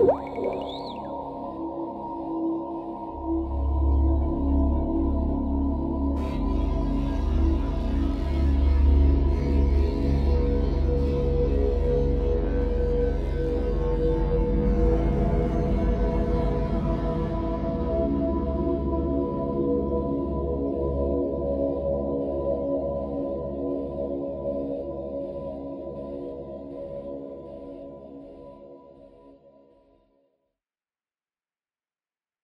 Woo!